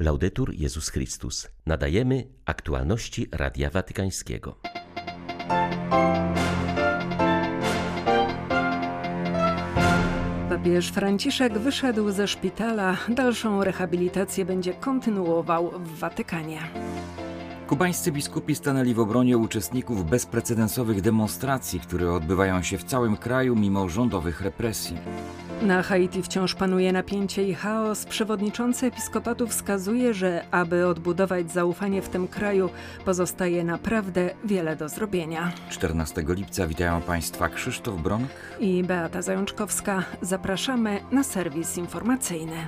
Laudetur Jezus Chrystus. Nadajemy aktualności Radia Watykańskiego. Papież Franciszek wyszedł ze szpitala. Dalszą rehabilitację będzie kontynuował w Watykanie. Kubańscy biskupi stanęli w obronie uczestników bezprecedensowych demonstracji, które odbywają się w całym kraju mimo rządowych represji. Na Haiti wciąż panuje napięcie i chaos. Przewodniczący episkopatu wskazuje, że aby odbudować zaufanie w tym kraju, pozostaje naprawdę wiele do zrobienia. 14 lipca witają Państwa Krzysztof Bronk i Beata Zajączkowska. Zapraszamy na serwis informacyjny.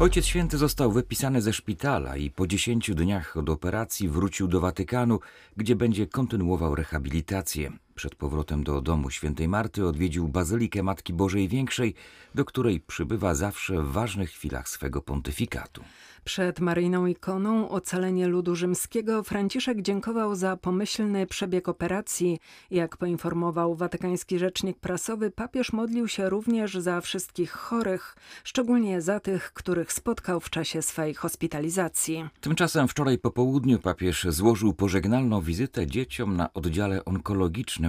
Ojciec Święty został wypisany ze szpitala i po 10 dniach od operacji wrócił do Watykanu, gdzie będzie kontynuował rehabilitację. Przed powrotem do domu świętej Marty odwiedził Bazylikę Matki Bożej Większej, do której przybywa zawsze w ważnych chwilach swego pontyfikatu. Przed maryjną ikoną Ocalenie ludu rzymskiego Franciszek dziękował za pomyślny przebieg operacji. Jak poinformował watykański rzecznik prasowy, papież modlił się również za wszystkich chorych, szczególnie za tych, których spotkał w czasie swej hospitalizacji. Tymczasem wczoraj po południu papież złożył pożegnalną wizytę dzieciom na oddziale onkologicznym,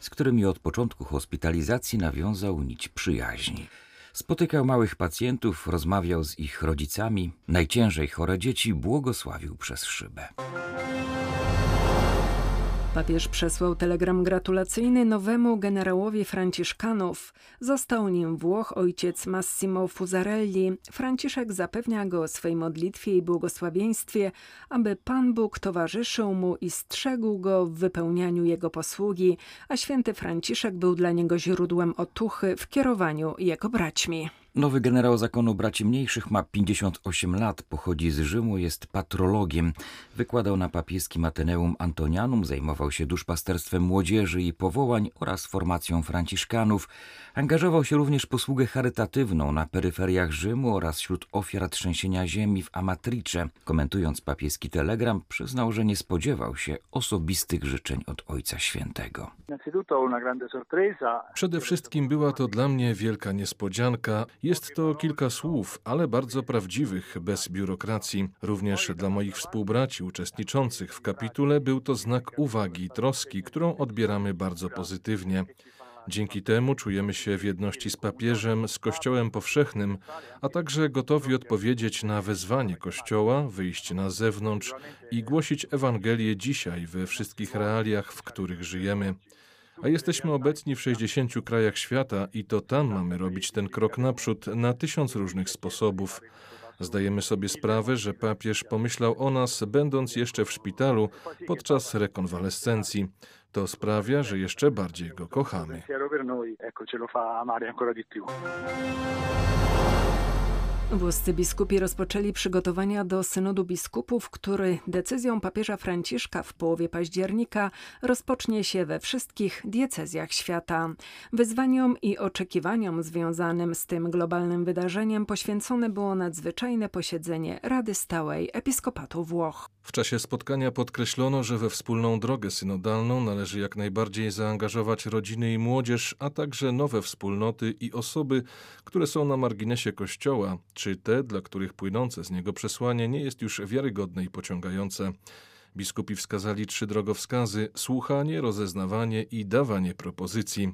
z którymi od początku hospitalizacji nawiązał nić przyjaźni. Spotykał małych pacjentów, rozmawiał z ich rodzicami. Najciężej chore dzieci błogosławił przez szybę. Papież przesłał telegram gratulacyjny nowemu generałowi Franciszkanów. Został nim Włoch ojciec Massimo Fusarelli. Franciszek zapewnia go o swej modlitwie i błogosławieństwie, aby Pan Bóg towarzyszył mu i strzegł go w wypełnianiu jego posługi, a święty Franciszek był dla niego źródłem otuchy w kierowaniu jego braćmi. Nowy generał zakonu braci mniejszych ma 58 lat, pochodzi z Rzymu, jest patrologiem. Wykładał na papieskim Ateneum Antonianum, zajmował się duszpasterstwem młodzieży i powołań oraz formacją franciszkanów. Angażował się również w posługę charytatywną na peryferiach Rzymu oraz wśród ofiar trzęsienia ziemi w Amatrice. Komentując papieski telegram, przyznał, że nie spodziewał się osobistych życzeń od Ojca Świętego. Przede wszystkim była to dla mnie wielka niespodzianka. Jest to kilka słów, ale bardzo prawdziwych, bez biurokracji. Również dla moich współbraci uczestniczących w kapitule był to znak uwagi i troski, którą odbieramy bardzo pozytywnie. Dzięki temu czujemy się w jedności z papieżem, z Kościołem powszechnym, a także gotowi odpowiedzieć na wezwanie Kościoła, wyjść na zewnątrz i głosić Ewangelię dzisiaj we wszystkich realiach, w których żyjemy. A jesteśmy obecni w 60 krajach świata i to tam mamy robić ten krok naprzód na tysiąc różnych sposobów. Zdajemy sobie sprawę, że papież pomyślał o nas, będąc jeszcze w szpitalu podczas rekonwalescencji. To sprawia, że jeszcze bardziej go kochamy. Włoscy biskupi rozpoczęli przygotowania do synodu biskupów, który decyzją papieża Franciszka w połowie października rozpocznie się we wszystkich diecezjach świata. Wyzwaniom i oczekiwaniom związanym z tym globalnym wydarzeniem poświęcone było nadzwyczajne posiedzenie Rady Stałej Episkopatu Włoch. W czasie spotkania podkreślono, że we wspólną drogę synodalną należy jak najbardziej zaangażować rodziny i młodzież, a także nowe wspólnoty i osoby, które są na marginesie Kościoła, czy te, dla których płynące z niego przesłanie nie jest już wiarygodne i pociągające. Biskupi wskazali trzy drogowskazy: słuchanie, rozeznawanie i dawanie propozycji.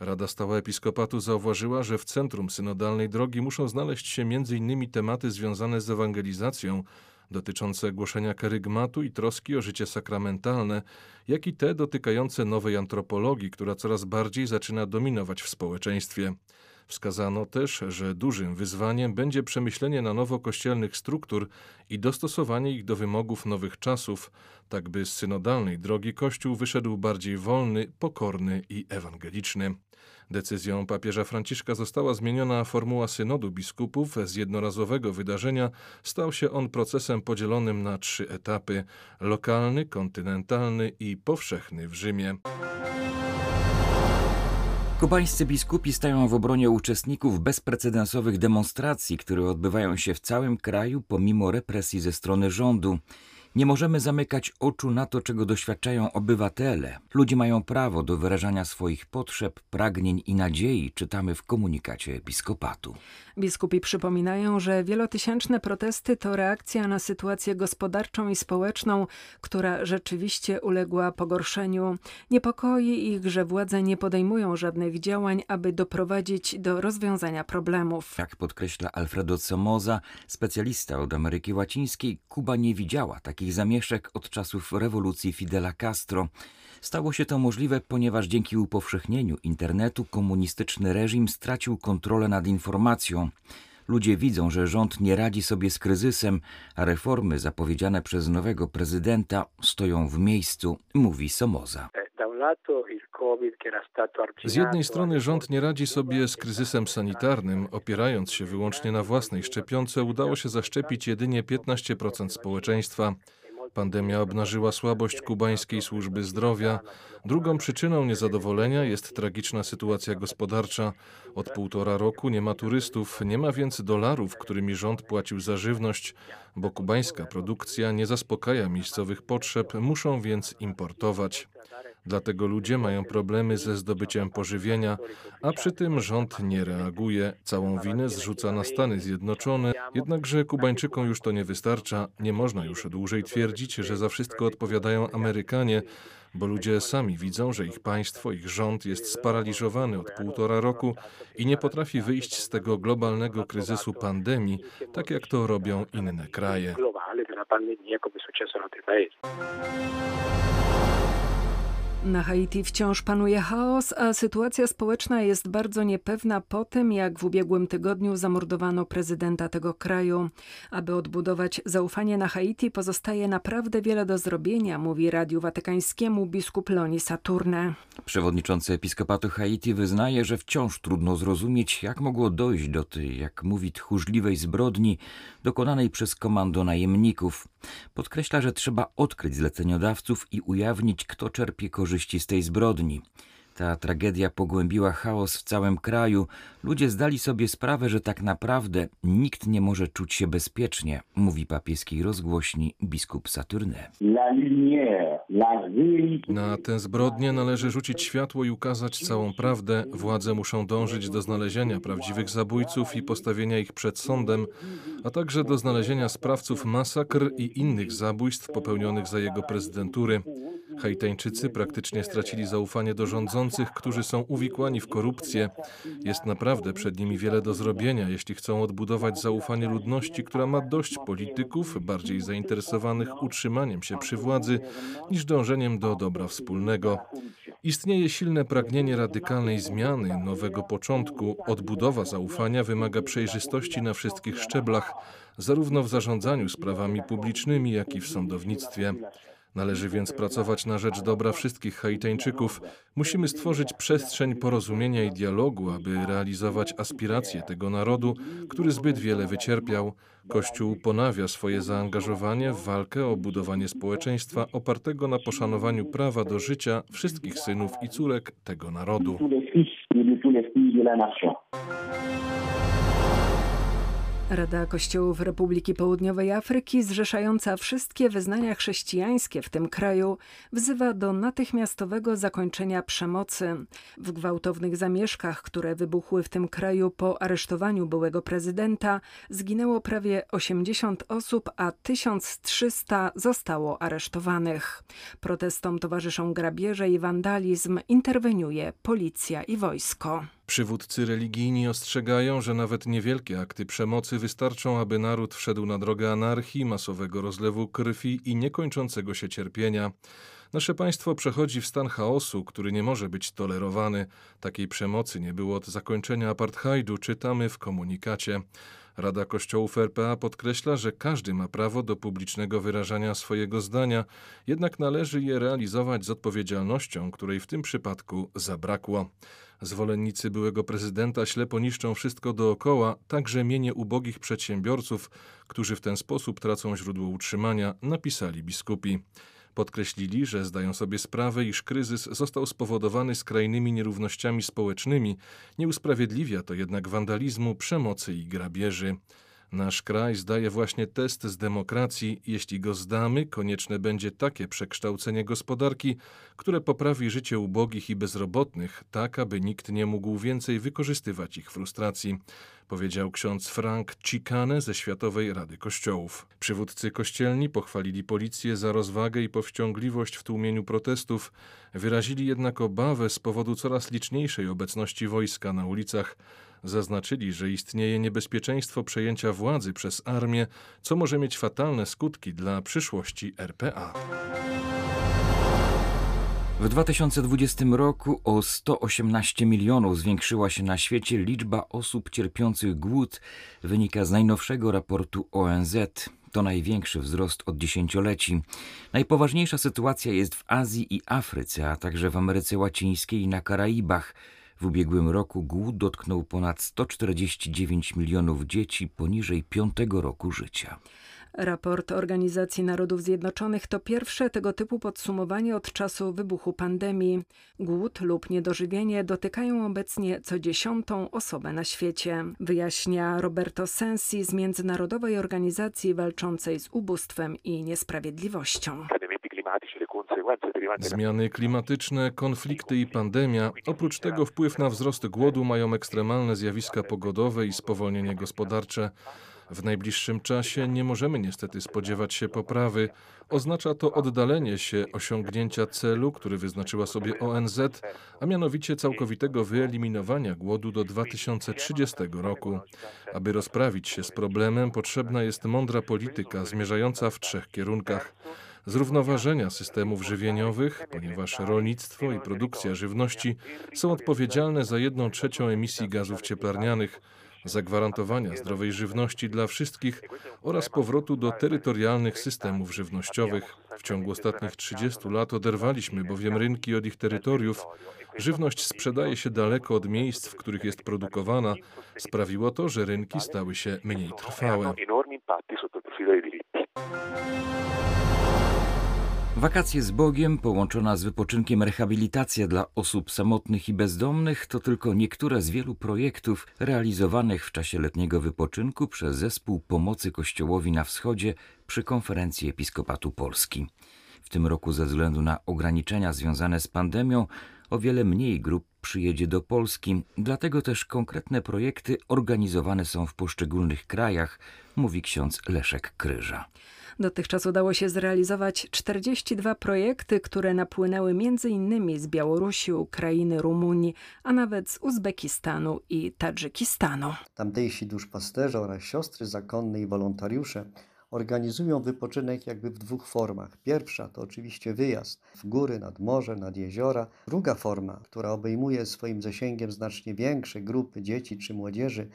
Rada Stała Episkopatu zauważyła, że w centrum synodalnej drogi muszą znaleźć się m.in. tematy związane z ewangelizacją, dotyczące głoszenia kerygmatu i troski o życie sakramentalne, jak i te dotykające nowej antropologii, która coraz bardziej zaczyna dominować w społeczeństwie. Wskazano też, że dużym wyzwaniem będzie przemyślenie na nowo kościelnych struktur i dostosowanie ich do wymogów nowych czasów, tak by z synodalnej drogi Kościół wyszedł bardziej wolny, pokorny i ewangeliczny. Decyzją papieża Franciszka została zmieniona formuła synodu biskupów. Z jednorazowego wydarzenia stał się on procesem podzielonym na trzy etapy: lokalny, kontynentalny i powszechny w Rzymie. Kubańscy biskupi stają w obronie uczestników bezprecedensowych demonstracji, które odbywają się w całym kraju pomimo represji ze strony rządu. Nie możemy zamykać oczu na to, czego doświadczają obywatele. Ludzie mają prawo do wyrażania swoich potrzeb, pragnień i nadziei, czytamy w komunikacie episkopatu. Biskupi przypominają, że wielotysięczne protesty to reakcja na sytuację gospodarczą i społeczną, która rzeczywiście uległa pogorszeniu. Niepokoi ich, że władze nie podejmują żadnych działań, aby doprowadzić do rozwiązania problemów. Jak podkreśla Alfredo Somoza, specjalista od Ameryki Łacińskiej, Kuba nie widziała takich zamieszek od czasów rewolucji Fidela Castro. Stało się to możliwe, ponieważ dzięki upowszechnieniu internetu komunistyczny reżim stracił kontrolę nad informacją. Ludzie widzą, że rząd nie radzi sobie z kryzysem, a reformy zapowiedziane przez nowego prezydenta stoją w miejscu, mówi Somoza. Z jednej strony rząd nie radzi sobie z kryzysem sanitarnym, opierając się wyłącznie na własnej szczepionce, udało się zaszczepić jedynie 15% społeczeństwa. Pandemia obnażyła słabość kubańskiej służby zdrowia. Drugą przyczyną niezadowolenia jest tragiczna sytuacja gospodarcza. Od półtora roku nie ma turystów, nie ma więc dolarów, którymi rząd płacił za żywność, bo kubańska produkcja nie zaspokaja miejscowych potrzeb, muszą więc importować. Dlatego ludzie mają problemy ze zdobyciem pożywienia, a przy tym rząd nie reaguje. Całą winę zrzuca na Stany Zjednoczone, jednakże Kubańczykom już to nie wystarcza. Nie można już dłużej twierdzić, że za wszystko odpowiadają Amerykanie, bo ludzie sami widzą, że ich państwo, ich rząd jest sparaliżowany od półtora roku i nie potrafi wyjść z tego globalnego kryzysu pandemii, tak jak to robią inne kraje. Na Haiti wciąż panuje chaos, a sytuacja społeczna jest bardzo niepewna po tym, jak w ubiegłym tygodniu zamordowano prezydenta tego kraju. Aby odbudować zaufanie na Haiti, pozostaje naprawdę wiele do zrobienia, mówi Radiu Watykańskiemu biskup Loni Saturne. Przewodniczący episkopatu Haiti wyznaje, że wciąż trudno zrozumieć, jak mogło dojść do tej, jak mówi, tchórzliwej zbrodni dokonanej przez komando najemników. Podkreśla, że trzeba odkryć zleceniodawców i ujawnić, kto czerpie korzyści z tej zbrodni. Ta tragedia pogłębiła chaos w całym kraju. Ludzie zdali sobie sprawę, że tak naprawdę nikt nie może czuć się bezpiecznie, mówi papieskiej rozgłośni biskup Saturne. Na tę zbrodnię należy rzucić światło i ukazać całą prawdę. Władze muszą dążyć do znalezienia prawdziwych zabójców i postawienia ich przed sądem, a także do znalezienia sprawców masakr i innych zabójstw popełnionych za jego prezydentury. Haitańczycy praktycznie stracili zaufanie do rządzących, którzy są uwikłani w korupcję. Jest naprawdę przed nimi wiele do zrobienia, jeśli chcą odbudować zaufanie ludności, która ma dość polityków, bardziej zainteresowanych utrzymaniem się przy władzy, niż dążeniem do dobra wspólnego. Istnieje silne pragnienie radykalnej zmiany, nowego początku. Odbudowa zaufania wymaga przejrzystości na wszystkich szczeblach, zarówno w zarządzaniu sprawami publicznymi, jak i w sądownictwie. Należy więc pracować na rzecz dobra wszystkich Haitańczyków. Musimy stworzyć przestrzeń porozumienia i dialogu, aby realizować aspiracje tego narodu, który zbyt wiele wycierpiał. Kościół ponawia swoje zaangażowanie w walkę o budowanie społeczeństwa opartego na poszanowaniu prawa do życia wszystkich synów i córek tego narodu. Rada Kościołów Republiki Południowej Afryki, zrzeszająca wszystkie wyznania chrześcijańskie w tym kraju, wzywa do natychmiastowego zakończenia przemocy. W gwałtownych zamieszkach, które wybuchły w tym kraju po aresztowaniu byłego prezydenta, zginęło prawie 80 osób, a 1300 zostało aresztowanych. Protestom towarzyszą grabieże i wandalizm, interweniuje policja i wojsko. Przywódcy religijni ostrzegają, że nawet niewielkie akty przemocy wystarczą, aby naród wszedł na drogę anarchii, masowego rozlewu krwi i niekończącego się cierpienia. Nasze państwo przechodzi w stan chaosu, który nie może być tolerowany. Takiej przemocy nie było od zakończenia apartheidu, czytamy w komunikacie. Rada Kościołów RPA podkreśla, że każdy ma prawo do publicznego wyrażania swojego zdania, jednak należy je realizować z odpowiedzialnością, której w tym przypadku zabrakło. Zwolennicy byłego prezydenta ślepo niszczą wszystko dookoła, także mienie ubogich przedsiębiorców, którzy w ten sposób tracą źródło utrzymania, napisali biskupi. Podkreślili, że zdają sobie sprawę, iż kryzys został spowodowany skrajnymi nierównościami społecznymi, nie usprawiedliwia to jednak wandalizmu, przemocy i grabieży. Nasz kraj zdaje właśnie test z demokracji. Jeśli go zdamy, konieczne będzie takie przekształcenie gospodarki, które poprawi życie ubogich i bezrobotnych, tak aby nikt nie mógł więcej wykorzystywać ich frustracji powiedział ksiądz Frank Cikane ze Światowej Rady Kościołów. Przywódcy kościelni pochwalili policję za rozwagę i powściągliwość w tłumieniu protestów, wyrazili jednak obawę z powodu coraz liczniejszej obecności wojska na ulicach. Zaznaczyli, że istnieje niebezpieczeństwo przejęcia władzy przez armię, co może mieć fatalne skutki dla przyszłości RPA. W 2020 roku o 118 milionów zwiększyła się na świecie liczba osób cierpiących głód, wynika z najnowszego raportu ONZ. To największy wzrost od dziesięcioleci. Najpoważniejsza sytuacja jest w Azji i Afryce, a także w Ameryce Łacińskiej i na Karaibach. W ubiegłym roku głód dotknął ponad 149 milionów dzieci poniżej piątego roku życia. Raport Organizacji Narodów Zjednoczonych to pierwsze tego typu podsumowanie od czasu wybuchu pandemii. Głód lub niedożywienie dotykają obecnie co dziesiątą osobę na świecie, wyjaśnia Roberto Sensi z Międzynarodowej Organizacji Walczącej z Ubóstwem i Niesprawiedliwością. Zmiany klimatyczne, konflikty i pandemia. Oprócz tego wpływ na wzrost głodu mają ekstremalne zjawiska pogodowe i spowolnienie gospodarcze. W najbliższym czasie nie możemy niestety spodziewać się poprawy. Oznacza to oddalenie się osiągnięcia celu, który wyznaczyła sobie ONZ, a mianowicie całkowitego wyeliminowania głodu do 2030 roku. Aby rozprawić się z problemem, potrzebna jest mądra polityka zmierzająca w trzech kierunkach zrównoważenia systemów żywieniowych, ponieważ rolnictwo i produkcja żywności są odpowiedzialne za jedną trzecią emisji gazów cieplarnianych, zagwarantowania zdrowej żywności dla wszystkich oraz powrotu do terytorialnych systemów żywnościowych. W ciągu ostatnich 30 lat oderwaliśmy bowiem rynki od ich terytoriów. Żywność sprzedaje się daleko od miejsc, w których jest produkowana. Sprawiło to, że rynki stały się mniej trwałe. Wakacje z Bogiem, połączona z wypoczynkiem rehabilitacja dla osób samotnych i bezdomnych, to tylko niektóre z wielu projektów realizowanych w czasie letniego wypoczynku przez Zespół Pomocy Kościołowi na Wschodzie przy Konferencji Episkopatu Polski. W tym roku, ze względu na ograniczenia związane z pandemią, o wiele mniej grup przyjedzie do Polski, dlatego też konkretne projekty organizowane są w poszczególnych krajach, mówi ksiądz Leszek Kryża. Dotychczas udało się zrealizować 42 projekty, które napłynęły m.in. z Białorusi, Ukrainy, Rumunii, a nawet z Uzbekistanu i Tadżykistanu. Tamtejsi duszpasterze oraz siostry zakonne i wolontariusze organizują wypoczynek jakby w dwóch formach. Pierwsza to oczywiście wyjazd w góry, nad morze, nad jeziora. Druga forma, która obejmuje swoim zasięgiem znacznie większe grupy dzieci czy młodzieży,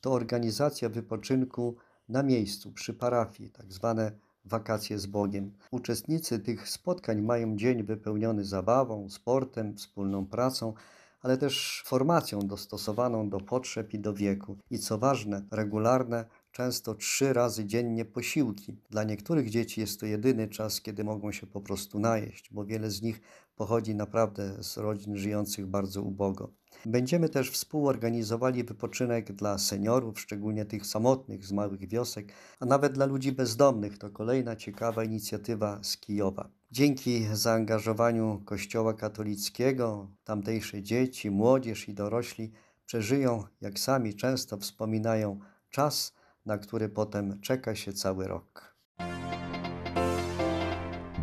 to organizacja wypoczynku na miejscu, przy parafii, tak zwane wakacje z Bogiem. Uczestnicy tych spotkań mają dzień wypełniony zabawą, sportem, wspólną pracą, ale też formacją dostosowaną do potrzeb i do wieku. I co ważne, regularne, często trzy razy dziennie posiłki. Dla niektórych dzieci jest to jedyny czas, kiedy mogą się po prostu najeść, bo wiele z nich pochodzi naprawdę z rodzin żyjących bardzo ubogo. Będziemy też współorganizowali wypoczynek dla seniorów, szczególnie tych samotnych z małych wiosek, a nawet dla ludzi bezdomnych. To kolejna ciekawa inicjatywa z Kijowa. Dzięki zaangażowaniu Kościoła katolickiego, tamtejsze dzieci, młodzież i dorośli przeżyją, jak sami często wspominają, czas, na który potem czeka się cały rok.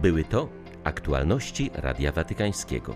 Były to aktualności Radia Watykańskiego.